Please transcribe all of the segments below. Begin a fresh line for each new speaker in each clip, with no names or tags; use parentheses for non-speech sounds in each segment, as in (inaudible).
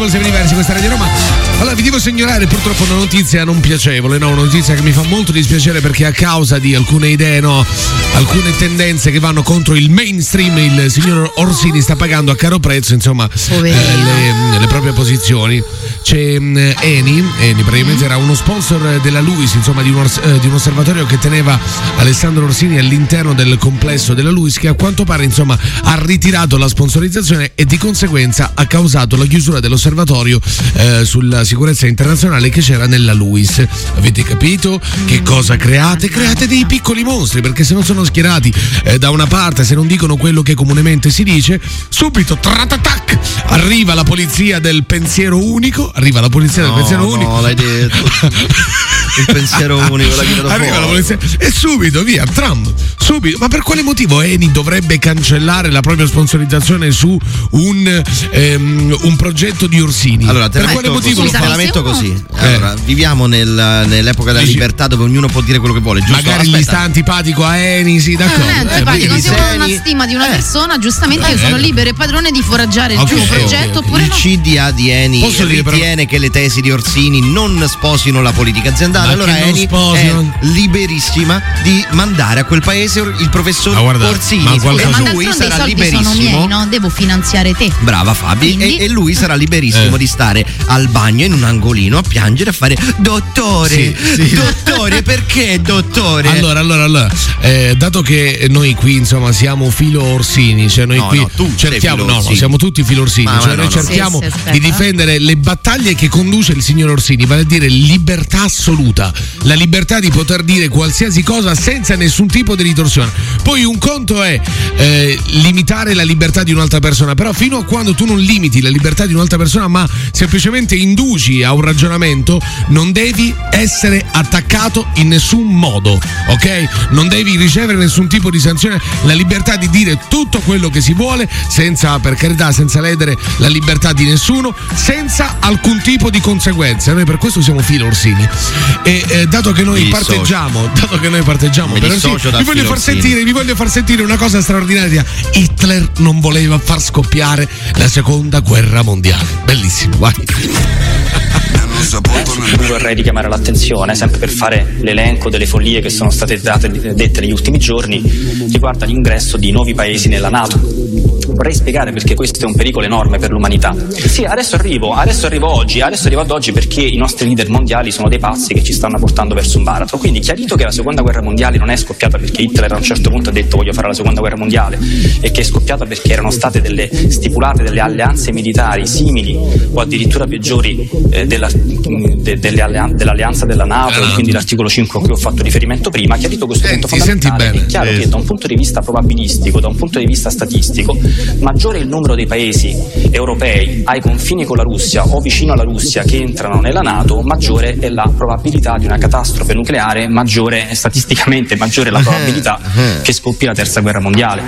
People, siamo diversi, questa Radio Roma. Allora vi devo segnalare purtroppo una notizia non piacevole, no? Una notizia che mi fa molto dispiacere perché a causa di alcune idee, no? Alcune tendenze che vanno contro il mainstream, il signor Orsini sta pagando a caro prezzo, insomma, eh, le, le proprie posizioni. C'è mh, Eni, Eni praticamente era uno sponsor della Luis, insomma, di un, ors- eh, di un osservatorio che teneva Alessandro Orsini all'interno del complesso della Luis, che a quanto pare, insomma, ha ritirato la sponsorizzazione e di conseguenza ha causato la chiusura dell'osservatorio eh, sulla sicurezza internazionale che c'era nella Luis. Avete capito che cosa create? Create dei piccoli mostri, perché se non sono schierati eh, da una parte, se non dicono quello che comunemente si dice, subito tratatac, arriva la polizia del pensiero unico, arriva la polizia del
No,
pensiero
no,
unico.
l'hai detto. (laughs) Il pensiero unico, l'ha chiamato
Arriva la
fuori.
polizia e subito via, Trump, subito. Ma per quale motivo Eni dovrebbe cancellare la propria sponsorizzazione su un, ehm, un progetto di Orsini?
Allora, te
per
la
quale motivo
così,
lo fa?
la metto così. Allora, viviamo nel- nell'epoca della
Dici-
libertà dove ognuno può dire quello che vuole, giusto?
Magari gli
Aspetta.
sta antipatico a Eni, sì, d'accordo.
Eh,
Eh,
antipatico,
quindi-
se uno una stima di una
eh.
persona, giustamente io
Eh,
sono
eh.
libero e padrone di foraggiare il
Ok,
suo
ok,
progetto
ok.
oppure
Il
no.
CDA di Eni
Posso dire però-
ritiene che le tesi di Orsini non sposino la politica aziendale,
Ma
allora Eni è liberissima di mandare a quel paese il professor
Ma guarda,
Orsini
ma qualcosa-
e
Ma
lui sarà liberissimo.
miei, no? Devo finanziare te.
Brava Fabi, e, e lui sarà liberissimo
Eh.
di stare al bagno in un angolino a piangere a fare dottore,
Sì, sì.
dottore, perché dottore?
Allora, allora, allora, eh, dato che noi qui insomma siamo filo Orsini, cioè noi
No,
qui
no, tu
cerchiamo, no, no, siamo tutti filo Orsini,
Ma-
cioè
ma
noi
no, no.
cerchiamo
Sì,
di
eh.
difendere le battaglie che conduce il signor Orsini, vale a dire libertà assoluta, la libertà di poter dire qualsiasi cosa senza nessun tipo di ritorsione. Poi un conto è eh, limitare la libertà di un'altra persona, però fino a quando tu non limiti la libertà di un'altra persona, ma semplicemente induci a un ragionamento, non devi essere attaccato in nessun modo, ok? Non devi ricevere nessun tipo di sanzione, la libertà di dire tutto quello che si vuole, senza, per carità, senza ledere la libertà di nessuno, senza alcun tipo di conseguenze. Noi per questo siamo filo Orsini. E eh, dato che noi
Mi dissocio.
parteggiamo, dato che noi parteggiamo
Mi
per
dissocio
Orsini,
dal
vi voglio far sentire, vi voglio far sentire una cosa straordinaria. Hitler non voleva far scoppiare la seconda guerra mondiale. Bellissimo, vai.
Qui vorrei richiamare l'attenzione, sempre per fare l'elenco delle follie che sono state date- dette negli ultimi giorni, riguarda l'ingresso di nuovi paesi nella Nato. Vorrei spiegare perché questo è un pericolo enorme per l'umanità. Sì, adesso arrivo, adesso arrivo oggi, adesso arrivo ad oggi perché i nostri leader mondiali sono dei pazzi che ci stanno portando verso un baratro. Quindi chiarito che la seconda guerra mondiale non è scoppiata perché Hitler a un certo punto ha detto voglio fare la seconda guerra mondiale e che è scoppiata perché erano state delle, stipulate delle alleanze militari simili o addirittura peggiori eh, della, de- delle allean- dell'alleanza della Nato e quindi l'articolo 5 a cui ho fatto riferimento prima, chiarito questo
Senti,
punto fondamentale,
senti bene.
è chiaro che da un punto di vista probabilistico, da un punto di vista statistico, maggiore è il numero dei paesi europei ai confini con la Russia o vicino alla Russia che entrano nella Nato, maggiore è la probabilità di una catastrofe nucleare, maggiore statisticamente maggiore è la probabilità che scoppi la terza guerra mondiale.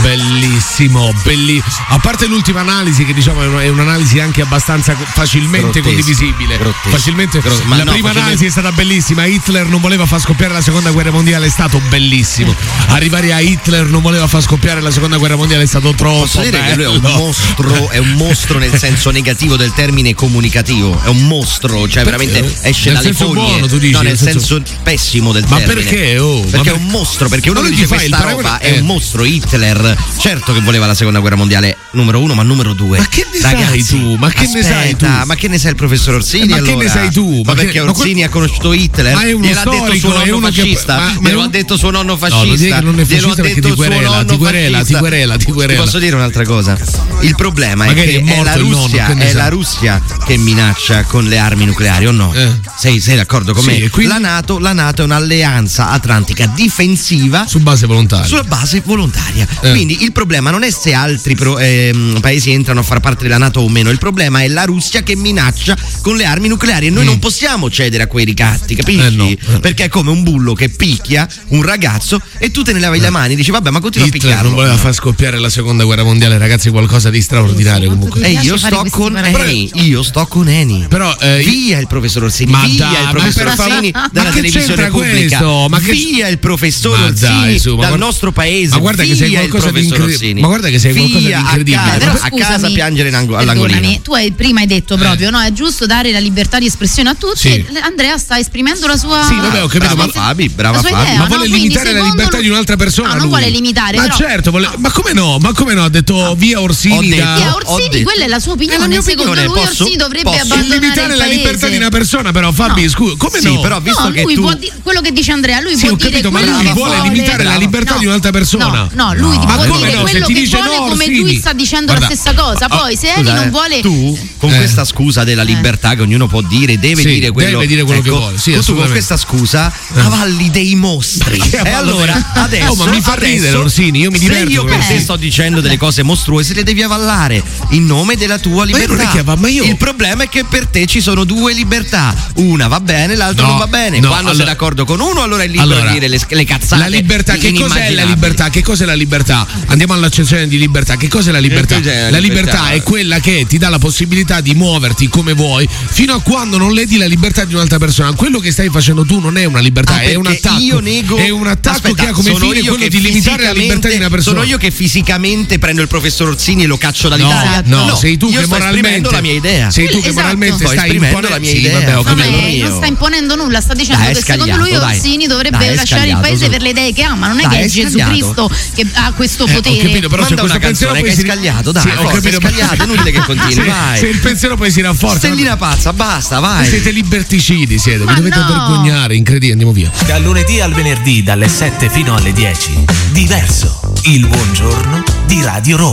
Bellissimo, belli. A parte l'ultima analisi, che diciamo è una- è un'analisi anche abbastanza facilmente
Grottesca,
condivisibile.
grottesca.
Facilmente.
Gro- ma
la
no,
prima
facilmente-
analisi è stata bellissima. Hitler non voleva far scoppiare la seconda guerra mondiale, è stato bellissimo. Arrivare a Hitler non voleva far scoppiare la seconda guerra mondiale, è stato troppo.
Posso dire che lui è un
bello.
mostro, è un mostro nel senso negativo del termine comunicativo, è un mostro, cioè
Perché?
veramente esce
Nel
dalle fogne.
buono, tu dici,
no, nel
senso-
senso, pessimo del
Ma
termine.
perché, oh? Ma
Perché è
per-
un mostro, perché uno
Ma
che dice questa
paragone-
roba
eh.
è un mostro, Hitler certo che voleva la seconda guerra mondiale numero uno, ma numero due.
Ma che ne sai tu? Ma che ne sai tu?
Ma che ne sai il professor Orsini?
Eh, ma che
allora?
ne sai tu?
Ma,
Ma che-
perché
ma quel-
Orsini ha conosciuto Hitler?
Ma è uno
gliel'ha detto suo
storico, è
nonno
uno che-
fascista.
ma- ma è
glielo ha detto suo nonno
No, non
fascista.
che è
glielo
fascista
ha detto suo
querela,
nonno
ti querela,
fascista.
ti querela, ti querela.
Ti posso dire un'altra cosa? Il problema è
è
che è,
morto
la
nonno,
Russia,
che ne
è la Russia che minaccia con le armi nucleari o no?
Eh.
Sei, sei d'accordo con
Sì,
me?
quindi?
La NATO, la NATO è un'alleanza atlantica difensiva
Su base volontaria.
sulla base volontaria.
Eh.
Quindi il problema non è se altri pro- ehm, paesi entrano a far parte della NATO o meno, il problema è la Russia che minaccia con le armi nucleari e noi non possiamo cedere a quei ricatti, capisci?
Mm. Eh, no. Eh.
Perché è come un bullo che picchia un ragazzo e tu te ne lavi le mani e dici vabbè ma continua a picchiarlo.
non voleva far scoppiare la seconda guerra mondiale, ragazzi, qualcosa di straordinario comunque.
E
piace
io sto con. Eni, io sto con Eni.
Però, eh,
via il professor Orsini,
Ma
via
dai,
il professor Orsini
ma
dalla
che
televisione pubblica,
questo? Ma che-
via il professor
Ma
Orsini
dai, su, ma
dal
guarda-
nostro paese,
ma guarda che sei qualcosa di
professor
incre-
Orsini.
ma guarda che sei qualcosa di incredibile.
A casa, a casa piangere all'angolino.
Tu hai prima hai detto proprio, no? È giusto dare la libertà di espressione a tutti.
Sì.
Andrea sta esprimendo la sua.
Sì, vabbè, ho capito,
Brava
ma-
Fabi, brava Fabi.
idea,
Ma vuole limitare la libertà di un'altra persona.
No, non
lui.
vuole limitare.
Ma certo, vuole- ma come no? Ma come no? Ha detto via Orsini
detto-
da.
Orsini,
detto-
quella è la sua opinione.
Mia
Secondo lui
posso?
Orsini dovrebbe
Posso?
abbandonare
limitare
il
la libertà di una persona, però, Fabi,
No.
scusa, come
Sì,
no?
però visto
No,
che
lui
tu
può di- quello che dice Andrea, lui
Sì,
può
ho capito,
dire
ma lui vuole limitare la libertà di un'altra persona.
No, no, lui
No,
può
ma
dire
come no?
quello
Se ti
che
dice
vuole
no,
come
Orsini.
lui sta dicendo la stessa cosa.
ah,
Poi se
Scusa,
Eni
eh,
non vuole
tu con
Eh.
questa scusa della libertà che ognuno può dire, deve dire quello,
deve dire quello che
ecco,
vuole, sì,
tu con questa scusa avalli dei mostri. E allora adesso,
Oh, ma mi fa ridere, Orsini, io mi
se
diverto
io
con
per te sto dicendo delle cose mostruose, le devi avallare in nome della tua
io
libertà.
è che ava- ma io-
Il problema è che per te ci sono due libertà, una va bene, l'altra
No,
non va bene.
no,
Quando sei
allora-
d'accordo con uno, allora è libero
Allora,
di dire le, le cazzate.
La libertà, che cos'è la libertà? Che cos'è la libertà? Andiamo all'accezione di libertà. Che cos'è la libertà?
Cos'è la
La libertà
libertà?
è quella che ti dà la possibilità di muoverti come vuoi fino a quando non ledi la libertà di un'altra persona. Quello che stai facendo tu non è una libertà,
Ah,
è un attacco.
Io nego.
È un attacco
Aspetta,
che ha come fine
io
quello di limitare la libertà di una persona.
Sono io che fisicamente prendo il professor Orsini e lo caccio dall'Italia.
No, sei tu
io
che
sto
moralmente
la mia idea.
Sei tu che
Esatto.
moralmente
Sto
stai
esprimendo
imponendo
la mia
sì,
idea.
vabbè, ho
No,
No,
mio.
non sta imponendo nulla, sta dicendo
Dai,
che secondo lui
dai.
Orsini dovrebbe
Dai,
lasciare il paese per le idee che ha, ma non è
Dai,
che
è
è Gesù. Cristo che ha questo
Eh,
potere.
ho capito, però
Manda
questo
una canzone che è scagliato, dai,
Sì, ho capito,
è scagliato, è inutile che continui, (laughs)
se,
vai.
se il pensiero poi si rafforza.
Stellina pazza, basta, vai.
Siete liberticidi, siete, vi dovete
no.
vergognare, incredibile, andiamo via.
Dal lunedì al venerdì dalle 7 fino alle 10. Diverso. Il buongiorno di Radio Roma.